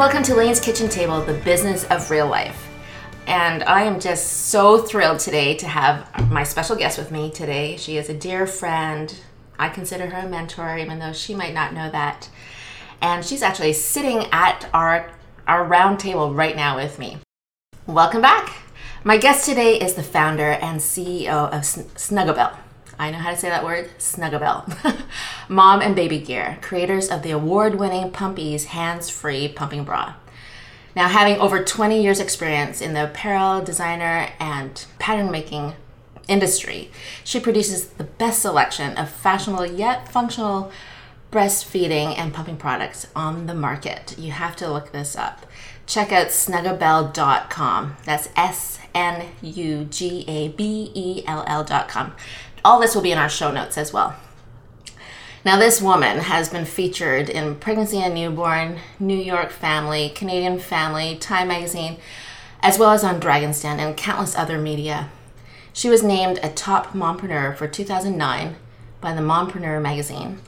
welcome to Lane's Kitchen Table, the business of real life. And I am just so thrilled today to have my special guest with me today. She is a dear friend. I consider her a mentor, even though she might not know that. And she's actually sitting at our, our round table right now with me. Welcome back. My guest today is the founder and CEO of Snugabell. I know how to say that word, Snugabell. Mom and Baby Gear, creators of the award-winning Pumpease hands-free pumping bra. Now, having over 20 years experience in the apparel, designer, and pattern making industry, she produces the best selection of fashionable yet functional breastfeeding and pumping products on the market. You have to look this up. Check out snugabell.com. That's S N U G A B E L L.com. All this will be in our show notes as well. Now, this woman has been featured in Pregnancy and Newborn, New York Family, Canadian Family, Time Magazine, as well as on Dragon's Den and countless other media. She was named a top mompreneur for 2009 by the Mompreneur magazine.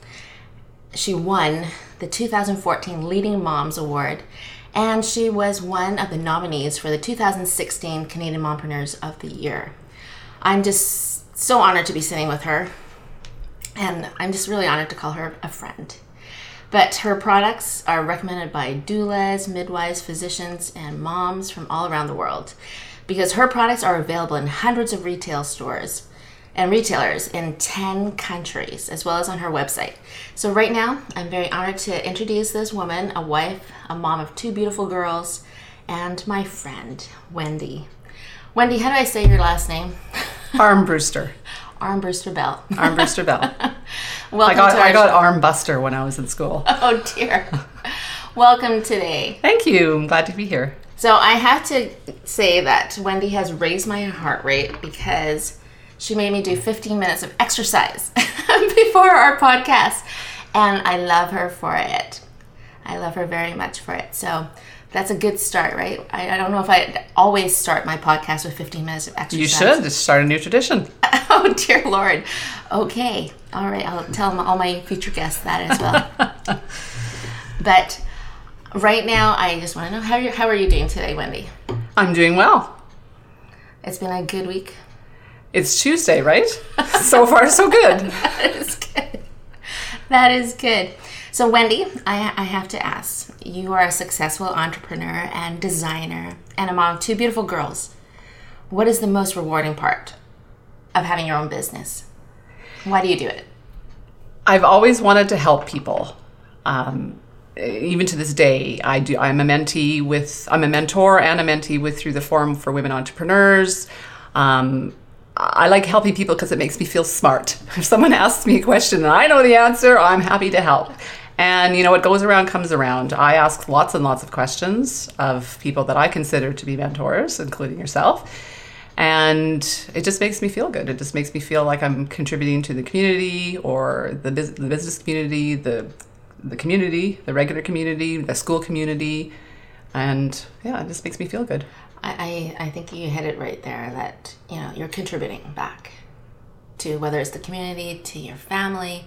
She won the 2014 Leading Moms Award, and she was one of the nominees for the 2016 Canadian Mompreneurs of the Year. I'm just so honored to be sitting with her. And I'm just really honored to call her a friend. But her products are recommended by doulas, midwives, physicians, and moms from all around the world because her products are available in hundreds of retail stores and retailers in 10 countries, as well as on her website. So, right now, I'm very honored to introduce this woman, a wife, a mom of two beautiful girls, and my friend, Wendy. Wendy, how do I say your last name? Armbruster. Armbruster Bell. Armbruster Bell. Welcome I got I got Armbuster when I was in school. Oh dear. Welcome today. Thank you. I'm glad to be here. So I have to say that Wendy has raised my heart rate because she made me do 15 minutes of exercise before our podcast, and I love her for it. I love her very much for it. So that's a good start, right? I, I don't know if I always start my podcast with 15 minutes of exercise. You should. Just start a new tradition. oh, dear Lord. Okay. All right. I'll tell all my future guests that as well. but right now, I just want to know how, you how are you doing today, Wendy? I'm doing well. It's been a good week. It's Tuesday, right? so far, so good. that is good. That is good. So, Wendy, I, I have to ask you are a successful entrepreneur and designer and a mom of two beautiful girls. What is the most rewarding part of having your own business? Why do you do it? I've always wanted to help people. Um, even to this day, I do. I'm a mentee with. I'm a mentor and a mentee with through the Forum for Women Entrepreneurs. Um, I like helping people because it makes me feel smart. If someone asks me a question and I know the answer, I'm happy to help. And you know, what goes around comes around. I ask lots and lots of questions of people that I consider to be mentors, including yourself. And it just makes me feel good. It just makes me feel like I'm contributing to the community or the, bus- the business community, the, the community, the regular community, the school community. And yeah, it just makes me feel good. I, I, I think you hit it right there that, you know, you're contributing back to whether it's the community, to your family,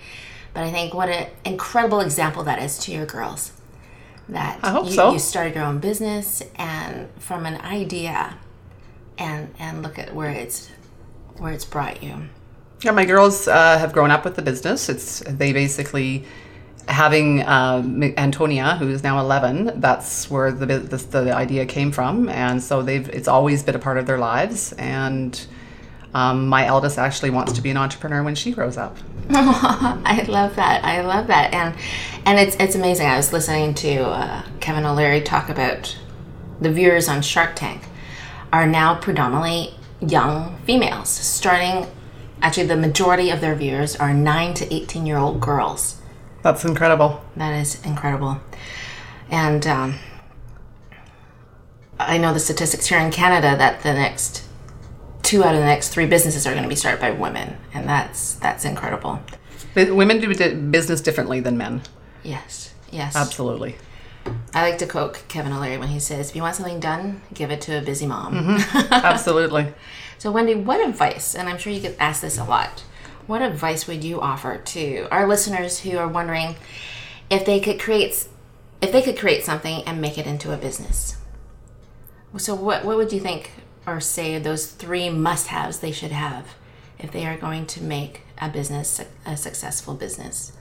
but I think what an incredible example that is to your girls. That I hope you, so. you started your own business and from an idea and and look at where it's where it's brought you. Yeah, my girls uh, have grown up with the business. It's they basically having um, Antonia, who is now 11, that's where the, the, the idea came from, and so they've it's always been a part of their lives. And um, my eldest actually wants to be an entrepreneur when she grows up. I love that. I love that, and and it's it's amazing. I was listening to uh, Kevin O'Leary talk about the viewers on Shark Tank are now predominantly young females. Starting, actually, the majority of their viewers are nine to eighteen year old girls. That's incredible. That is incredible, and um, I know the statistics here in Canada that the next two out of the next three businesses are going to be started by women, and that's that's incredible. Women do business differently than men. Yes, yes, absolutely. I like to quote Kevin O'Leary when he says, "If you want something done, give it to a busy mom." Mm-hmm. Absolutely. so, Wendy, what advice? And I'm sure you get asked this a lot. What advice would you offer to our listeners who are wondering if they could create if they could create something and make it into a business. So what what would you think or say those three must-haves they should have if they are going to make a business a successful business?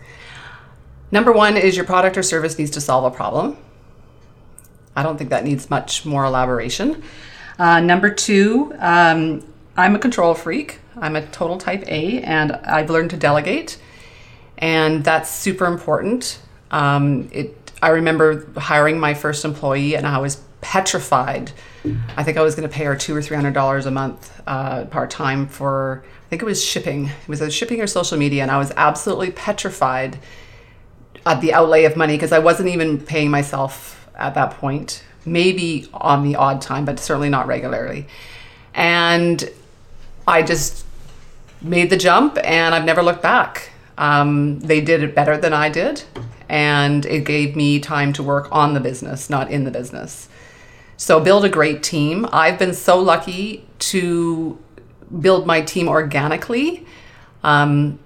Number one is your product or service needs to solve a problem. I don't think that needs much more elaboration. Uh, number two, um, I'm a control freak. I'm a total type A, and I've learned to delegate, and that's super important. Um, it. I remember hiring my first employee, and I was petrified. I think I was going to pay her two or three hundred dollars a month uh, part time for. I think it was shipping. It was shipping or social media, and I was absolutely petrified at the outlay of money because I wasn't even paying myself at that point. Maybe on the odd time, but certainly not regularly. And I just made the jump and I've never looked back. Um, they did it better than I did, and it gave me time to work on the business, not in the business. So, build a great team. I've been so lucky to build my team organically. Um,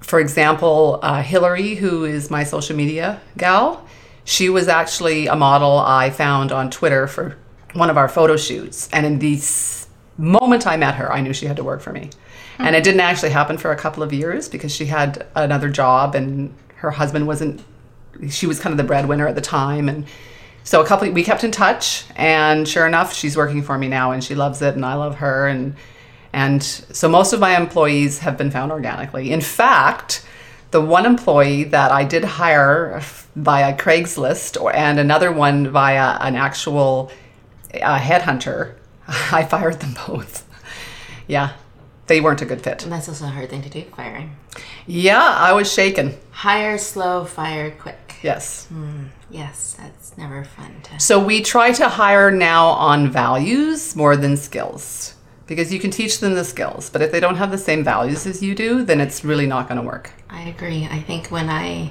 for example, uh, Hillary, who is my social media gal, she was actually a model I found on Twitter for one of our photo shoots. And in the moment I met her, I knew she had to work for me. Mm-hmm. And it didn't actually happen for a couple of years because she had another job and her husband wasn't, she was kind of the breadwinner at the time. And so a couple, we kept in touch. And sure enough, she's working for me now and she loves it and I love her. And, and so most of my employees have been found organically. In fact, the one employee that I did hire via Craigslist or, and another one via an actual uh, headhunter, I fired them both. yeah, they weren't a good fit. And that's also a hard thing to do, firing. Yeah, I was shaken. Hire slow, fire quick. Yes. Mm, yes, that's never fun to. So we try to hire now on values more than skills because you can teach them the skills, but if they don't have the same values as you do, then it's really not going to work. I agree. I think when I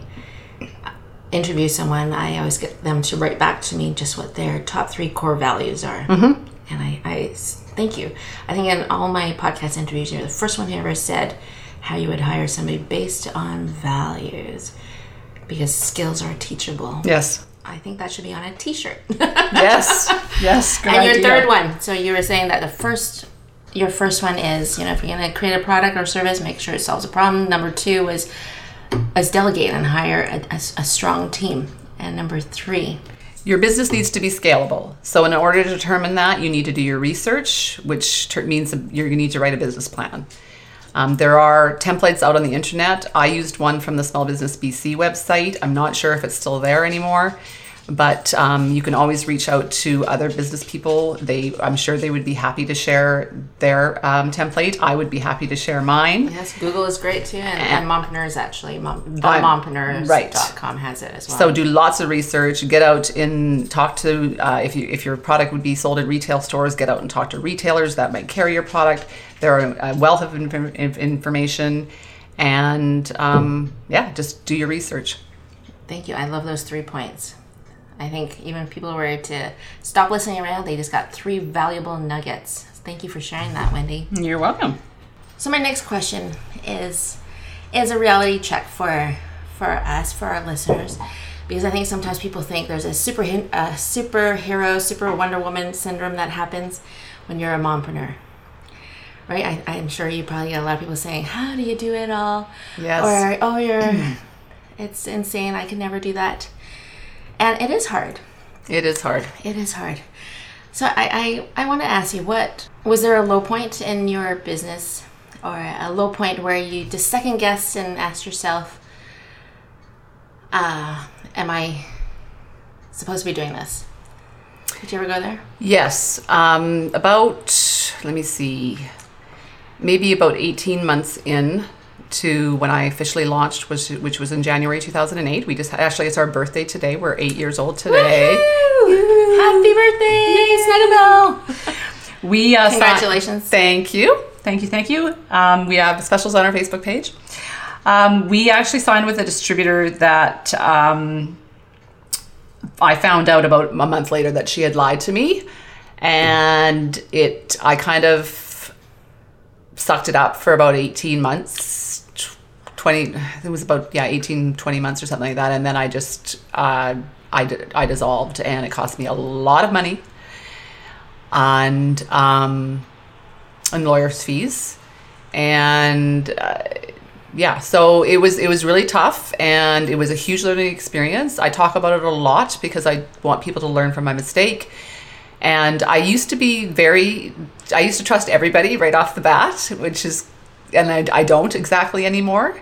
interview someone, I always get them to write back to me just what their top three core values are. Mm-hmm. And I, I thank you. I think in all my podcast interviews, you're the first one who ever said how you would hire somebody based on values because skills are teachable. Yes. I think that should be on a T-shirt. yes, yes. and your idea. third one. So you were saying that the first, your first one is, you know, if you're going to create a product or service, make sure it solves a problem. Number two is as delegate and hire a, a, a strong team. And number three, your business needs to be scalable. So, in order to determine that, you need to do your research, which ter- means you're going to need to write a business plan. Um, there are templates out on the internet. I used one from the Small Business BC website. I'm not sure if it's still there anymore but um, you can always reach out to other business people. They, I'm sure they would be happy to share their um, template. I would be happy to share mine. Yes, Google is great too, and, and Mompreneurs actually, mom, mompreneurs.com right. has it as well. So do lots of research. Get out and talk to uh, if you if your product would be sold at retail stores. Get out and talk to retailers that might carry your product. There are a wealth of inf- information, and um, yeah, just do your research. Thank you. I love those three points. I think even if people were to stop listening around, they just got three valuable nuggets. Thank you for sharing that, Wendy. You're welcome. So my next question is is a reality check for for us, for our listeners, because I think sometimes people think there's a super a superhero, super Wonder Woman syndrome that happens when you're a mompreneur. Right? I, I'm sure you probably get a lot of people saying, "How do you do it all?" Yes. Or, "Oh, you're, it's insane. I could never do that." And it is hard. It is hard. It is hard. So I, I, I want to ask you, what was there a low point in your business, or a low point where you just second guessed and asked yourself, uh, "Am I supposed to be doing this?" Did you ever go there? Yes. Um, about let me see, maybe about eighteen months in to when I officially launched, which which was in January 2008. We just actually it's our birthday today. We're eight years old today. Woo-hoo! Happy birthday, Snugabell! We uh, congratulations. thank you, thank you, thank you. Um, we have specials on our Facebook page. Um, we actually signed with a distributor that um, I found out about a month later that she had lied to me, and it I kind of sucked it up for about 18 months 20 it was about yeah 18 20 months or something like that and then i just uh, I, I dissolved, and it cost me a lot of money and um, and lawyers' fees, and uh, yeah, so it was it was really tough, and it was a huge learning experience. I talk about it a lot because I want people to learn from my mistake. And I used to be very, I used to trust everybody right off the bat, which is, and I, I don't exactly anymore,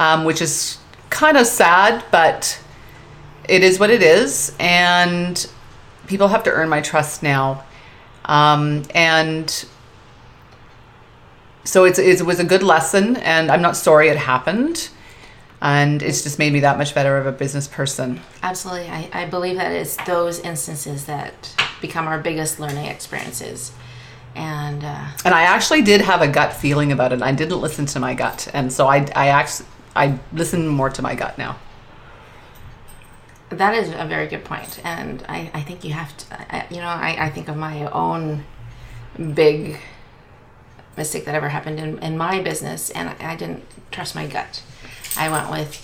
um, which is kind of sad, but it is what it is. And people have to earn my trust now. Um, and so it's, it was a good lesson, and I'm not sorry it happened. And it's just made me that much better of a business person. Absolutely. I, I believe that it's those instances that become our biggest learning experiences. And uh, And I actually did have a gut feeling about it. I didn't listen to my gut, and so I I actually I listen more to my gut now. that is a very good point. And I, I think you have to, I, you know, I, I think of my own big mistake that ever happened in, in my business, and I, I didn't trust my gut. I went with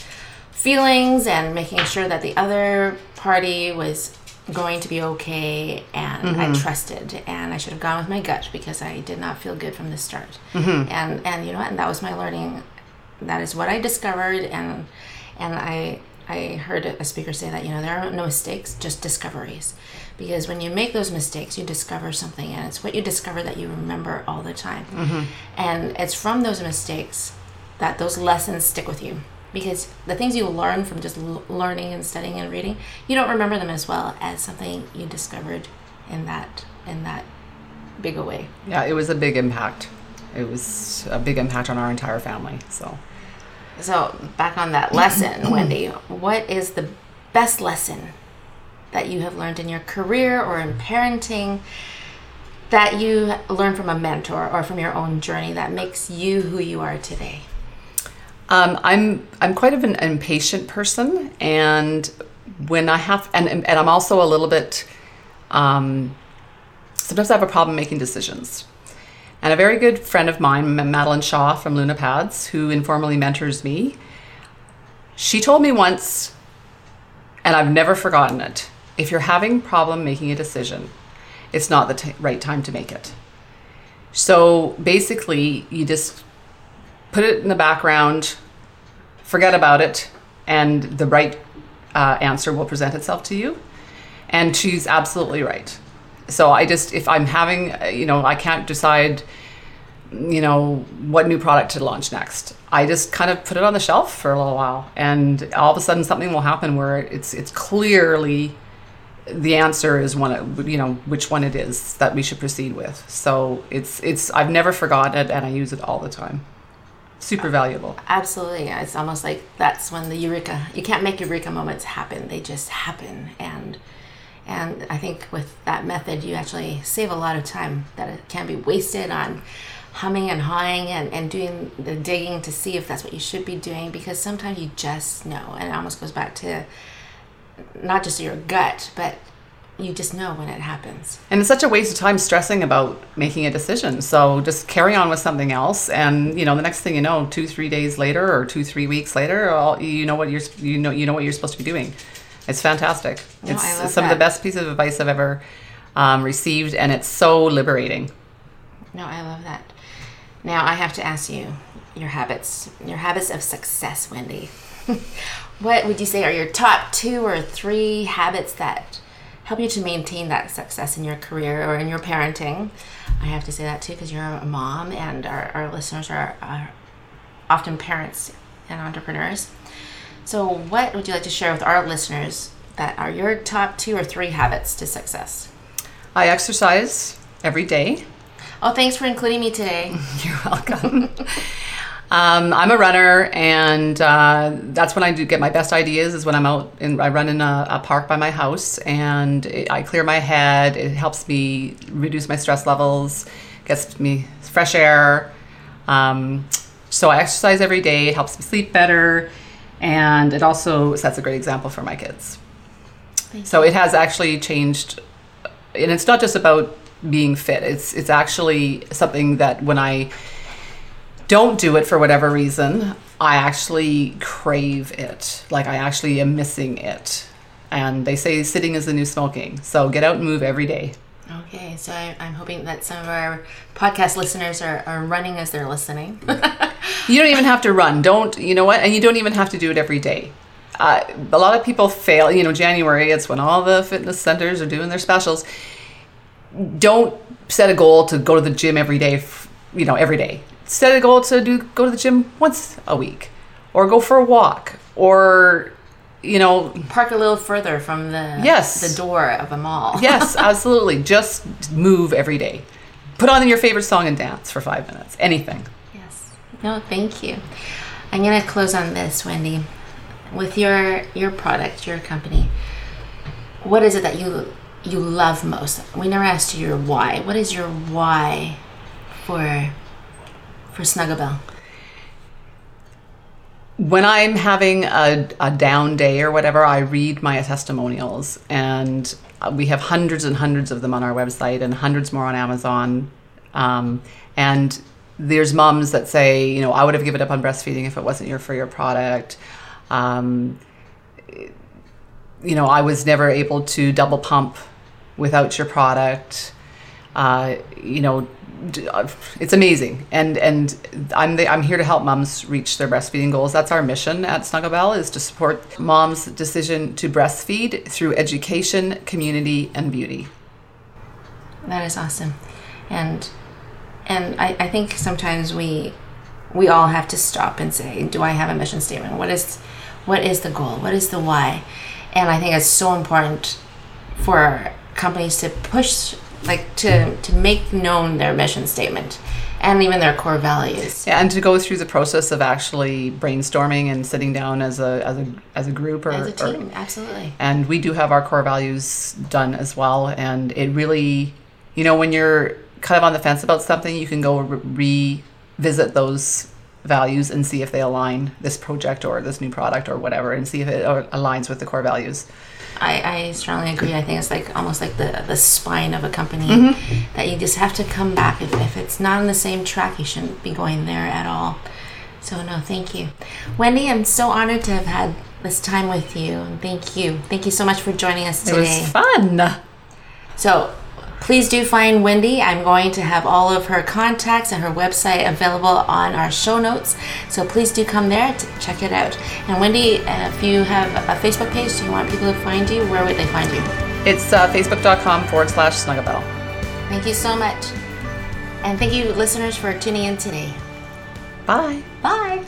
feelings and making sure that the other party was going to be okay and I mm-hmm. trusted and I should have gone with my gut because I did not feel good from the start. Mm-hmm. And and you know what? And that was my learning. That is what I discovered and and I I heard a speaker say that you know there are no mistakes, just discoveries. Because when you make those mistakes, you discover something, and it's what you discover that you remember all the time. Mm-hmm. And it's from those mistakes that those lessons stick with you because the things you learn from just l- learning and studying and reading you don't remember them as well as something you discovered in that in that big a way Yeah, it was a big impact. It was a big impact on our entire family. So so back on that lesson wendy what is the best lesson that you have learned in your career or in parenting that you learned from a mentor or from your own journey that makes you who you are today Um, I'm I'm quite of an impatient person, and when I have and and I'm also a little bit. Um, sometimes I have a problem making decisions. And a very good friend of mine, Madeline Shaw from Lunapads, who informally mentors me, she told me once, and I've never forgotten it. If you're having problem making a decision, it's not the t- right time to make it. So basically, you just put it in the background, forget about it, and the right uh, answer will present itself to you. And she's absolutely right. So I just, if I'm having, uh, you know, I can't decide, you know, what new product to launch next. I just kind of put it on the shelf for a little while, and all of a sudden something will happen where it's it's clearly the answer is one of you know which one it is that we should proceed with. So it's it's I've never forgotten it, and I use it all the time. Super valuable. Absolutely. It's almost like that's when the eureka. You can't make eureka moments happen. They just happen and and I think with that method you actually save a lot of time that can be wasted on humming and hawing and, and doing the digging to see if that's what you should be doing because sometimes you just know and it almost goes back to not just your gut but you just know when it happens. And it's such a waste of time stressing about making a decision. So just carry on with something else, and you know the next thing you know, two three days later or two three weeks later, all, you know what you're you know you know what you're supposed to be doing. It's fantastic. No, it's I love some of the best pieces of advice I've ever um, received, and it's so liberating. No, I love that. Now I have to ask you your habits, your habits of success, Wendy. what would you say are your top two or three habits that help you to maintain that success in your career or in your parenting? I have to say that too because you're a mom and our, our listeners are, are often parents and entrepreneurs. So, what would you like to share with our listeners that are your top two or three habits to success? I exercise every day. Oh, thanks for including me today. You're welcome. um, I'm a runner, and uh, that's when I do get my best ideas. Is when I'm out and I run in a, a park by my house, and it, I clear my head. It helps me reduce my stress levels, gets me fresh air. Um, so I exercise every day. It helps me sleep better, and it also sets a great example for my kids. Thank So it has actually changed, and it's not just about being fit. It's it's actually something that when I don't do it for whatever reason, I actually crave it. Like I actually am missing it. And they say sitting is the new smoking. So get out and move every day. Okay, so I, I'm hoping that some of our podcast listeners are, are running as they're listening. You don't even have to run. Don't, you know what? And you don't even have to do it every day. Uh, a lot of people fail. You know, January, it's when all the fitness centers are doing their specials. Don't set a goal to go to the gym every day, you know, every day. Set a goal to do go to the gym once a week or go for a walk or you know, Park a little further from the Yes. the door of a mall. yes, absolutely. Just move every day. Put on your favorite song and dance for 5 minutes. Anything. No, thank you. I'm gonna close on this, Wendy. With your your product, your company, what is it that you you love most? We never asked you your why. What is your why for for Snugabell? when I'm having a, a down day or whatever, I read my testimonials, and we have hundreds and hundreds of them on our website, and hundreds more on Amazon. Um, and there's moms that say, you know, I would have given up on breastfeeding if it wasn't your for your product. Um, you know, I was never able to double pump without your product. Uh, you know, uh, it's amazing, and and I'm the, I'm here to help moms reach their breastfeeding goals. That's our mission at Snugabell is to support moms' decision to breastfeed through education, community, and beauty. That is awesome, and and I, I think sometimes we we all have to stop and say, do I have a mission statement? What is what is the goal? What is the why? And I think it's so important for companies to push like to to make known their mission statement and even their core values. Yeah, and to go through the process of actually brainstorming and sitting down as a as a as a group or, As a or- team, absolutely. and we do have our core values done as well and it really you know when you're kind of on the fence about something you can go re- revisit those values and see if they align this project or this new product or whatever and see if it aligns with the core values I, I strongly agree. I think it's like almost like the, the spine of a company Mm-hmm. that you just have to come back. If, if it's not on the same track, you shouldn't be going there at all. So, no, thank you. Wendy, I'm so honored to have had this time with you. Thank you. Thank you so much for joining us today. it was fun So please do find Wendy. I'm going to have all of her contacts and her website available on our show notes. So please do come there to check it out. And Wendy, if you have a Facebook page, do you want people to find you? Where would they find you? it's uh, facebook.com forward slash snugabell Thank you so much. And thank you, listeners, for tuning in today. bye Bye.